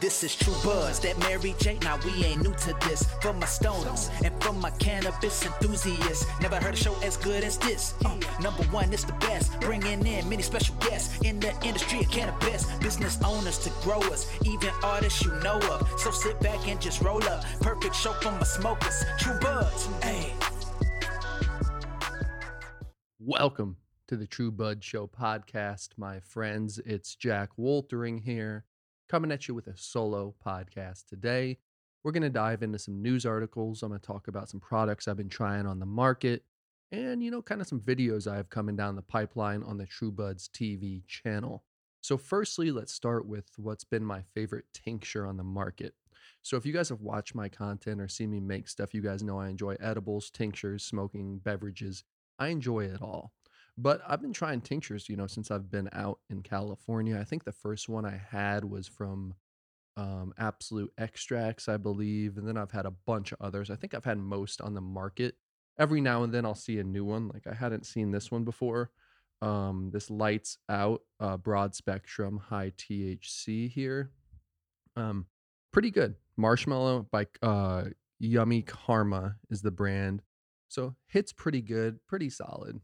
This is True Buzz, that Mary J. Now we ain't new to this. For my stoners and from my cannabis enthusiasts, never heard a show as good as this. Uh, number one, it's the best. Bringing in many special guests in the industry of cannabis. Business owners to growers, even artists you know of. So sit back and just roll up. Perfect show for my smokers. True Buzz, hey. Welcome to the True Bud Show podcast, my friends. It's Jack Woltering here, coming at you with a solo podcast today. We're going to dive into some news articles. I'm going to talk about some products I've been trying on the market and, you know, kind of some videos I have coming down the pipeline on the True Buds TV channel. So, firstly, let's start with what's been my favorite tincture on the market. So, if you guys have watched my content or seen me make stuff, you guys know I enjoy edibles, tinctures, smoking, beverages. I enjoy it all. But I've been trying tinctures, you know, since I've been out in California. I think the first one I had was from um, Absolute Extracts, I believe. And then I've had a bunch of others. I think I've had most on the market. Every now and then I'll see a new one. Like I hadn't seen this one before. Um, this Lights Out uh, Broad Spectrum High THC here. Um, pretty good. Marshmallow by uh, Yummy Karma is the brand. So hits pretty good, pretty solid.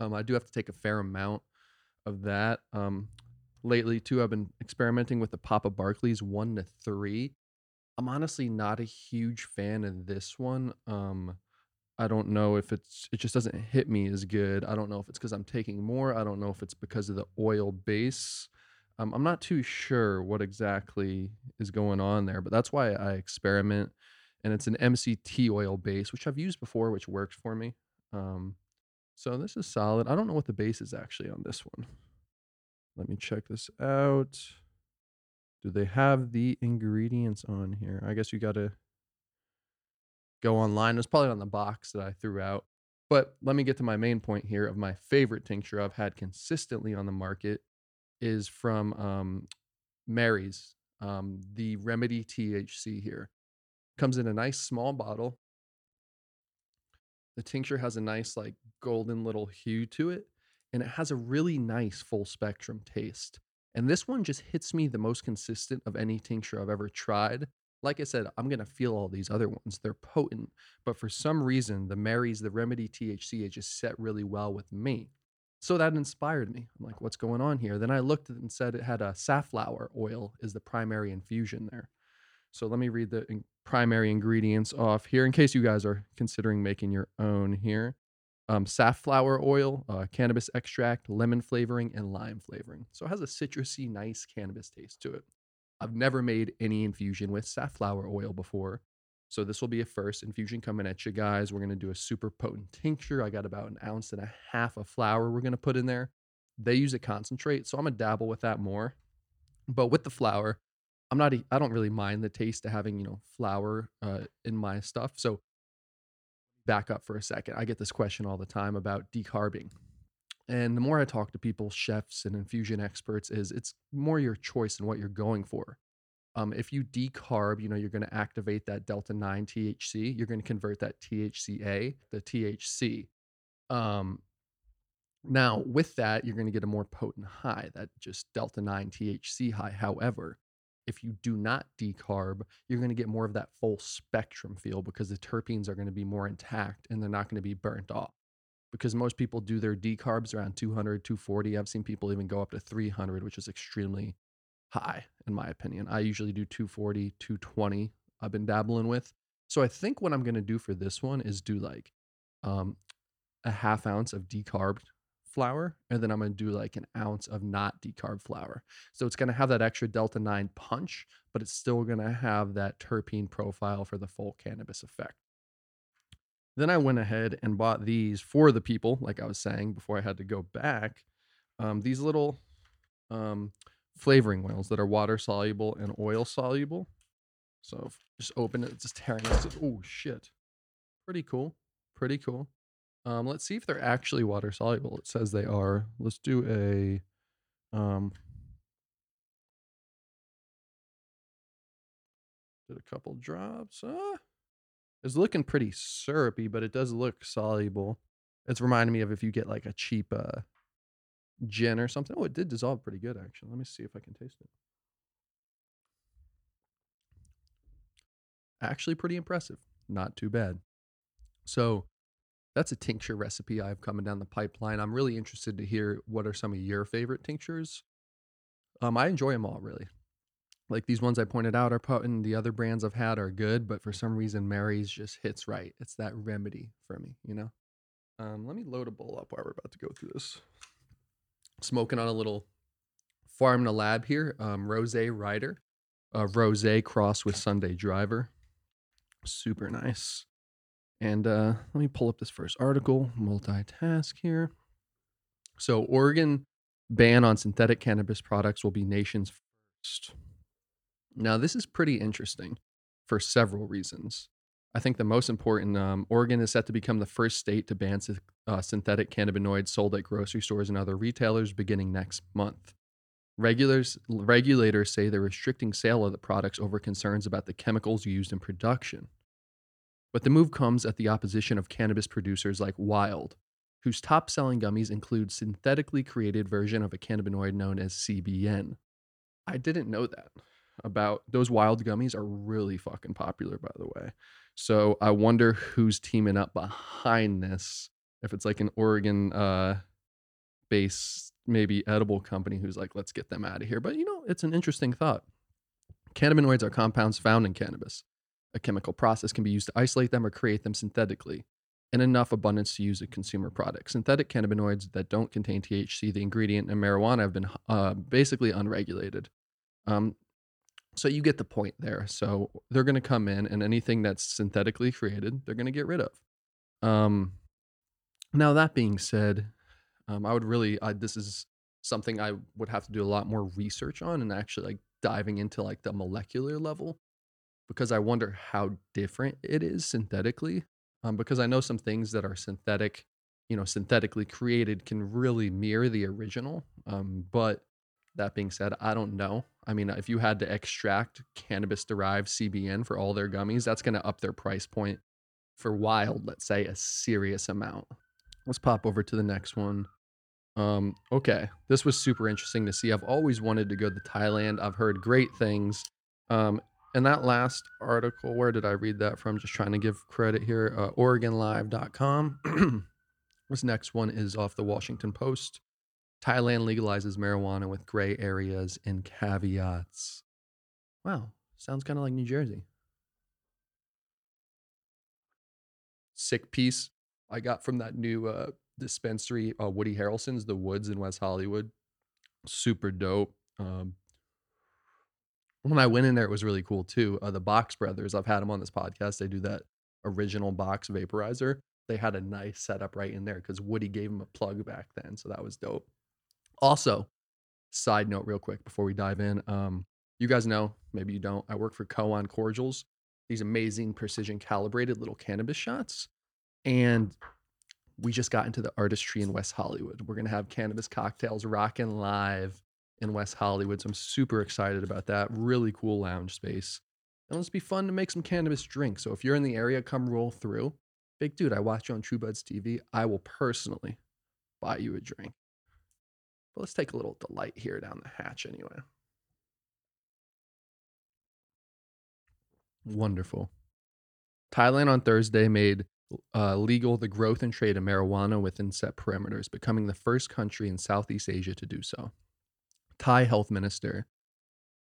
Um, I do have to take a fair amount of that. Um, lately too, I've been experimenting with the Papa Barkley's one to three. I'm honestly not a huge fan of this one. Um, I don't know if it's it just doesn't hit me as good. I don't know if it's because I'm taking more. I don't know if it's because of the oil base. Um, I'm not too sure what exactly is going on there, but that's why I experiment. And it's an MCT oil base, which I've used before, which works for me. Um, so this is solid. I don't know what the base is actually on this one. Let me check this out. Do they have the ingredients on here? I guess you got to go online. It's probably on the box that I threw out. But let me get to my main point here of my favorite tincture I've had consistently on the market is from um, Mary's, um, the Remedy THC here. Comes in a nice small bottle. The tincture has a nice, like, golden little hue to it, and it has a really nice full spectrum taste. And this one just hits me the most consistent of any tincture I've ever tried. Like I said, I'm going to feel all these other ones. They're potent, but for some reason, the Mary's, the Remedy THC, it just set really well with me. So that inspired me. I'm like, what's going on here? Then I looked and said it had a safflower oil is the primary infusion there. So let me read the primary ingredients off here in case you guys are considering making your own here. Um, safflower oil, uh, cannabis extract, lemon flavoring, and lime flavoring. So it has a citrusy, nice cannabis taste to it. I've never made any infusion with safflower oil before. So this will be a first infusion coming at you guys. We're going to do a super potent tincture. I got about an ounce and a half of flour we're going to put in there. They use a concentrate, so I'm going to dabble with that more. But with the flour, I'm not. I don't really mind the taste of having you know flour uh, in my stuff. So back up for a second. I get this question all the time about decarbing. And the more I talk to people, chefs and infusion experts, is it's more your choice and what you're going for. Um, if you decarb, you know, you're going to activate that delta 9 THC. You're going to convert that THCA, the THC. Um, now, with that, you're going to get a more potent high, that just delta 9 THC high. However, if you do not decarb, you're going to get more of that full spectrum feel because the terpenes are going to be more intact and they're not going to be burnt off. Because most people do their decarbs around 200, 240. I've seen people even go up to 300, which is extremely high, in my opinion. I usually do 240, 220. I've been dabbling with. So I think what I'm going to do for this one is do like um, a half ounce of decarbed flour, and then I'm going to do like an ounce of not decarb flour. So it's going to have that extra delta 9 punch, but it's still going to have that terpene profile for the full cannabis effect. Then I went ahead and bought these for the people, like I was saying before I had to go back. Um, these little um, flavoring oils that are water soluble and oil soluble. So just open it, just tearing it. Oh shit! Pretty cool. Pretty cool. Um, let's see if they're actually water soluble. It says they are. Let's do a um did a couple drops. Uh, it's looking pretty syrupy, but it does look soluble. It's reminding me of if you get like a cheap uh gin or something. Oh, it did dissolve pretty good actually. Let me see if I can taste it. actually pretty impressive. Not too bad. So that's a tincture recipe I have coming down the pipeline. I'm really interested to hear what are some of your favorite tinctures. Um, I enjoy them all really. Like these ones I pointed out are potent. The other brands I've had are good, but for some reason Mary's just hits right. It's that remedy for me, you know. Um, let me load a bowl up while we're about to go through this. Smoking on a little farm in to lab here. Um, Rose Rider, uh, Rose cross with Sunday Driver. Super nice. And uh, let me pull up this first article. Multitask here. So Oregon ban on synthetic cannabis products will be nation's first. Now, this is pretty interesting for several reasons. I think the most important, um, Oregon is set to become the first state to ban uh, synthetic cannabinoids sold at grocery stores and other retailers beginning next month. Regulars, regulators say they're restricting sale of the products over concerns about the chemicals used in production. But the move comes at the opposition of cannabis producers like Wild, whose top selling gummies include synthetically created version of a cannabinoid known as CBN. I didn't know that about those wild gummies are really fucking popular by the way. So I wonder who's teaming up behind this. If it's like an Oregon uh based maybe edible company who's like let's get them out of here. But you know, it's an interesting thought. Cannabinoids are compounds found in cannabis. A chemical process can be used to isolate them or create them synthetically in enough abundance to use a consumer product. Synthetic cannabinoids that don't contain THC, the ingredient in marijuana, have been uh, basically unregulated. Um, so you get the point there. So they're going to come in, and anything that's synthetically created, they're going to get rid of. Um, now that being said, um, I would really, I, this is something I would have to do a lot more research on, and actually like diving into like the molecular level because I wonder how different it is synthetically. Um, because I know some things that are synthetic, you know, synthetically created can really mirror the original. Um, but that being said, I don't know. I mean, if you had to extract cannabis derived CBN for all their gummies, that's going to up their price point for wild, let's say, a serious amount. Let's pop over to the next one. Um, okay, this was super interesting to see. I've always wanted to go to Thailand. I've heard great things. Um, and that last article, where did I read that from? Just trying to give credit here. Uh, OregonLive.com. this next one is off the Washington Post. Thailand legalizes marijuana with gray areas and caveats. Wow, sounds kind of like New Jersey. Sick piece I got from that new uh, dispensary, uh, Woody Harrelson's, The Woods in West Hollywood. Super dope. Um, when I went in there, it was really cool too. Uh, the Box Brothers, I've had them on this podcast. They do that original box vaporizer. They had a nice setup right in there because Woody gave them a plug back then, so that was dope. Also, side note, real quick before we dive in, um, you guys know, maybe you don't. I work for Koan Cordials. These amazing precision calibrated little cannabis shots, and we just got into the artistry in West Hollywood. We're gonna have cannabis cocktails rocking live in West Hollywood. So I'm super excited about that. Really cool lounge space. And let's be fun to make some cannabis drinks. So if you're in the area, come roll through. Big dude, I watch you on TrueBuds TV. I will personally buy you a drink. But let's take a little delight here down the hatch anyway. Wonderful. Thailand on Thursday made uh, legal the growth and trade of marijuana within set parameters, becoming the first country in Southeast Asia to do so. Thai health minister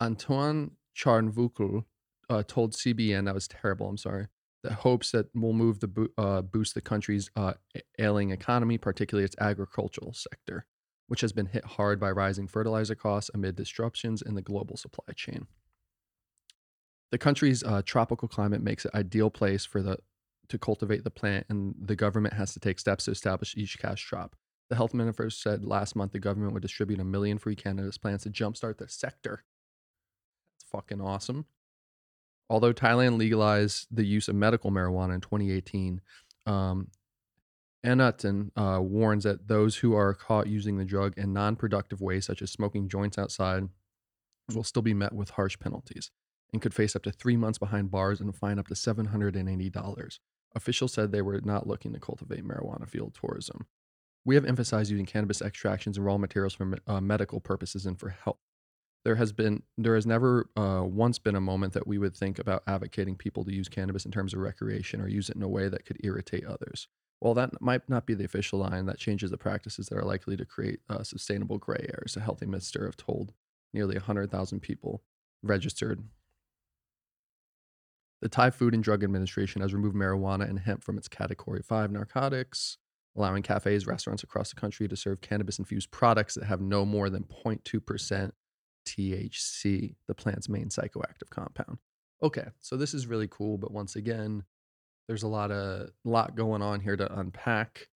Anutin Charnvirakul uh, told CBN that was terrible. I'm sorry. That hopes that will move the bo- uh, boost the country's uh, ailing economy, particularly its agricultural sector, which has been hit hard by rising fertilizer costs amid disruptions in the global supply chain. The country's uh, tropical climate makes it ideal place for the to cultivate the plant, and the government has to take steps to establish each cash crop. The health minister said last month the government would distribute a million free cannabis plants to jumpstart the sector. That's fucking awesome. Although Thailand legalized the use of medical marijuana in 2018, um, Anutin uh, warns that those who are caught using the drug in non productive ways, such as smoking joints outside, will still be met with harsh penalties and could face up to three months behind bars and a fine up to $780. Officials said they were not looking to cultivate marijuana field tourism. We have emphasized using cannabis extractions and raw materials for uh, medical purposes and for health. there has been there has never uh, once been a moment that we would think about advocating people to use cannabis in terms of recreation or use it in a way that could irritate others. While that might not be the official line, that changes the practices that are likely to create uh, sustainable gray areas. A healthy minister have told nearly 100,000 people registered. The Thai Food and Drug Administration has removed marijuana and hemp from its Category 5 narcotics, allowing cafes, restaurants across the country to serve cannabis infused products that have no more than 0.2% THC, the plant's main psychoactive compound. Okay, so this is really cool, but once again, there's a lot of lot going on here to unpack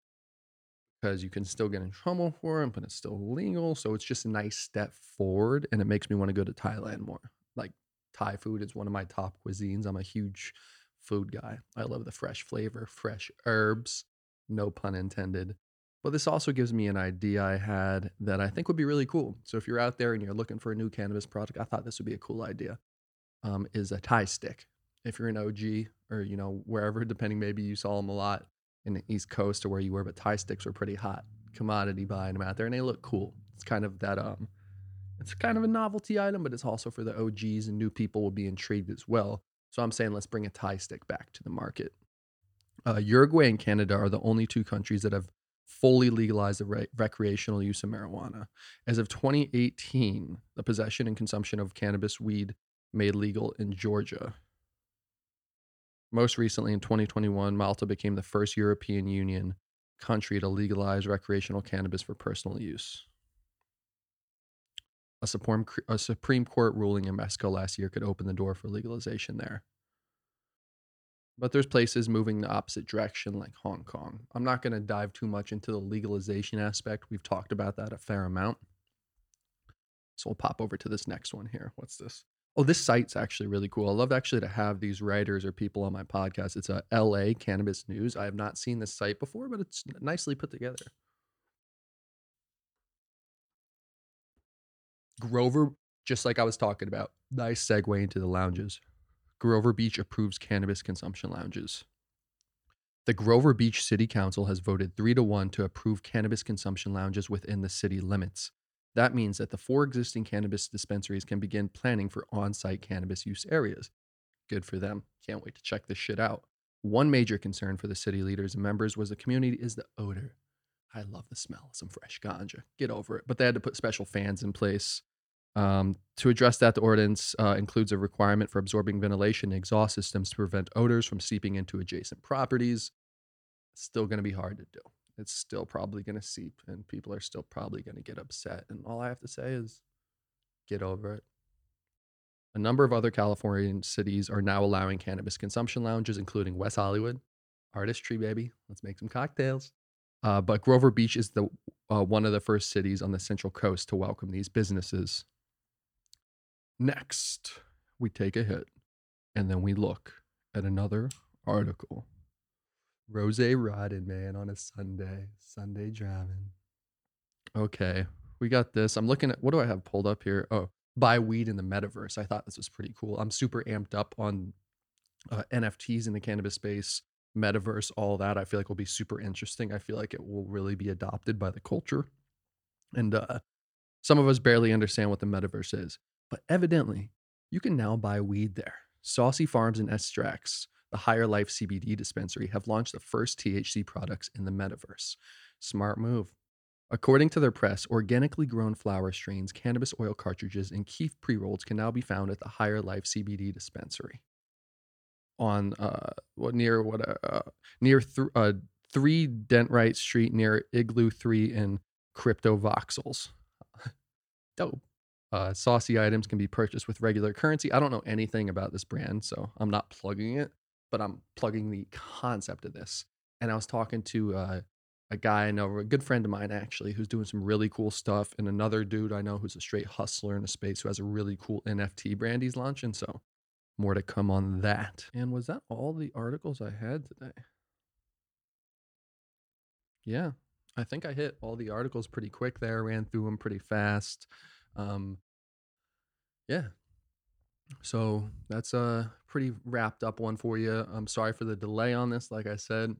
because you can still get in trouble for it, but it's still legal. So it's just a nice step forward, and it makes me want to go to Thailand more. Like Thai food is one of my top cuisines. I'm a huge food guy. I love the fresh flavor, fresh herbs, no pun intended. But this also gives me an idea I had that I think would be really cool. So if you're out there and you're looking for a new cannabis product, I thought this would be a cool idea. Um, is a Thai stick. If you're an OG or you know wherever, depending, maybe you saw them a lot in the East Coast or where you were, but Thai sticks were pretty hot commodity buying them out there, and they look cool. It's kind of that um, it's kind of a novelty item, but it's also for the OGs and new people will be intrigued as well. So I'm saying let's bring a Thai stick back to the market. Uh, Uruguay and Canada are the only two countries that have fully legalized the re- recreational use of marijuana. As of 2018, the possession and consumption of cannabis weed made legal in Georgia. Most recently, in 2021, Malta became the first European Union country to legalize recreational cannabis for personal use. A Supreme, a Supreme Court ruling in Mexico last year could open the door for legalization there. But there's places moving the opposite direction, like Hong Kong. I'm not going to dive too much into the legalization aspect. We've talked about that a fair amount. So we'll pop over to this next one here. What's this? Oh, this site's actually really cool. I love actually to have these writers or people on my podcast. It's a LA Cannabis News. I have not seen this site before, but it's nicely put together. Grover, just like I was talking about, nice segue into the lounges. Grover Beach approves cannabis consumption lounges. The Grover Beach City Council has voted 3 to 1 to approve cannabis consumption lounges within the city limits. That means that the four existing cannabis dispensaries can begin planning for on site cannabis use areas. Good for them. Can't wait to check this shit out. One major concern for the city leaders and members was the community is the odor. I love the smell of some fresh ganja. Get over it. But they had to put special fans in place. Um, to address that, the ordinance uh, includes a requirement for absorbing ventilation and exhaust systems to prevent odors from seeping into adjacent properties. It's Still going to be hard to do it's still probably going to seep and people are still probably going to get upset. And all I have to say is get over it. A number of other Californian cities are now allowing cannabis consumption lounges, including West Hollywood, Artistry, baby. Let's make some cocktails. Uh, but Grover Beach is the uh, one of the first cities on the Central Coast to welcome these businesses. Next, we take a hit, and then we look at another article. Rose riding, man, on a Sunday. Sunday driving. Okay, we got this. I'm looking at what do I have pulled up here? Oh, buy weed in the metaverse. I thought this was pretty cool. I'm super amped up on uh, NFTs in the cannabis space, metaverse, all that. I feel like will be super interesting. I feel like it will really be adopted by the culture. And uh, some of us barely understand what the metaverse is, but evidently, you can now buy weed there. Saucy Farms and Extracts the Higher Life CBD dispensary have launched the first THC products in the metaverse. Smart move. According to their press, organically grown flower strains, cannabis oil cartridges, and kief pre rolls can now be found at the Higher Life CBD dispensary. On uh, what near what uh, uh near th- uh, three Dentwright Street near Igloo Three and Crypto Voxels. Dope. Uh, saucy items can be purchased with regular currency. I don't know anything about this brand, so I'm not plugging it but I'm plugging the concept of this. And I was talking to uh, a guy I know, a good friend of mine actually, who's doing some really cool stuff, and another dude I know who's a straight hustler in the space who has a really cool NFT brand he's launching. So more to come on that. And was that all the articles I had today? Yeah, I think I hit all the articles pretty quick there, ran through them pretty fast. Um, yeah. So that's a pretty wrapped up one for you. I'm sorry for the delay on this. Like I said,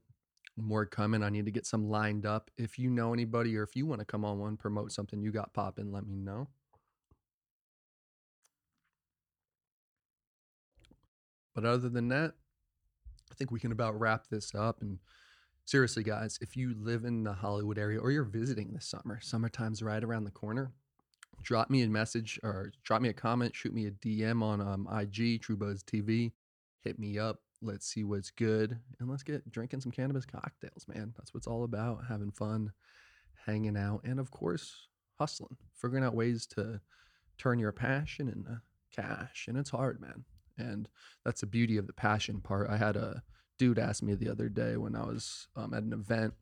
more coming. I need to get some lined up. If you know anybody or if you want to come on one, promote something you got popping, let me know. But other than that, I think we can about wrap this up. And seriously, guys, if you live in the Hollywood area or you're visiting this summer, summertime's right around the corner. Drop me a message or drop me a comment, shoot me a DM on um, IG, TrueBuds TV. Hit me up. Let's see what's good. And let's get drinking some cannabis cocktails, man. That's what it's all about having fun, hanging out, and of course, hustling, figuring out ways to turn your passion into cash. And it's hard, man. And that's the beauty of the passion part. I had a dude ask me the other day when I was um, at an event.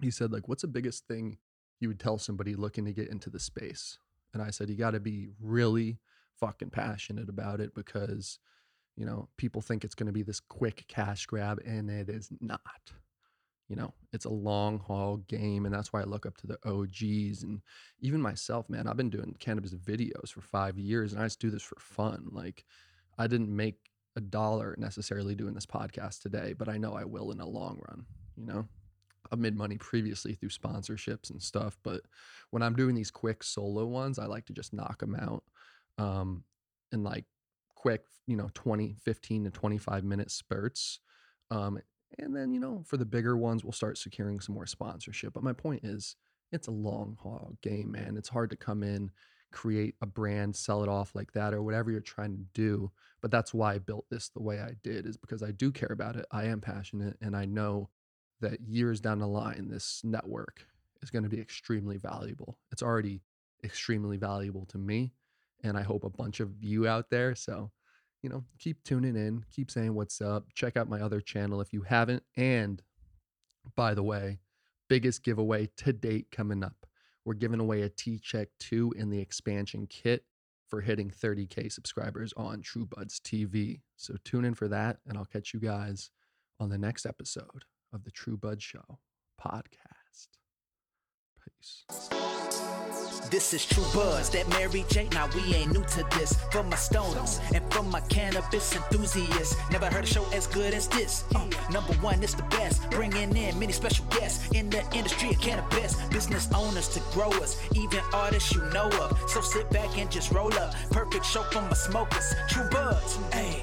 He said, like, what's the biggest thing you would tell somebody looking to get into the space? And I said, you got to be really fucking passionate about it because, you know, people think it's going to be this quick cash grab and it is not. You know, it's a long haul game. And that's why I look up to the OGs and even myself, man. I've been doing cannabis videos for five years and I just do this for fun. Like, I didn't make a dollar necessarily doing this podcast today, but I know I will in the long run, you know? I've made money previously through sponsorships and stuff, but when I'm doing these quick solo ones, I like to just knock them out um in like quick, you know, 20, 15 to 25 minute spurts. Um and then, you know, for the bigger ones, we'll start securing some more sponsorship. But my point is, it's a long haul game, man. It's hard to come in create a brand, sell it off like that, or whatever you're trying to do. But that's why I built this the way I did, is because I do care about it. I am passionate, and I know that years down the line, this network is going to be extremely valuable. It's already extremely valuable to me, and I hope a bunch of you out there. So, you know, keep tuning in, keep saying what's up. Check out my other channel if you haven't. And by the way, biggest giveaway to date coming up we're giving away a T Check 2 in the expansion kit for hitting 30K subscribers on TrueBuds TV. So tune in for that, and I'll catch you guys on the next episode of the True Bud Show podcast. Peace. This is True Buzz, that Mary J. Now we ain't new to this. For my stoners and for my cannabis enthusiasts, never heard a show as good as this. Uh, number one, it's the best. Bringing in many special guests in the industry of cannabis, business owners to growers, even artists you know of. So sit back and just roll up. Perfect show for my smokers. True Buzz, hey.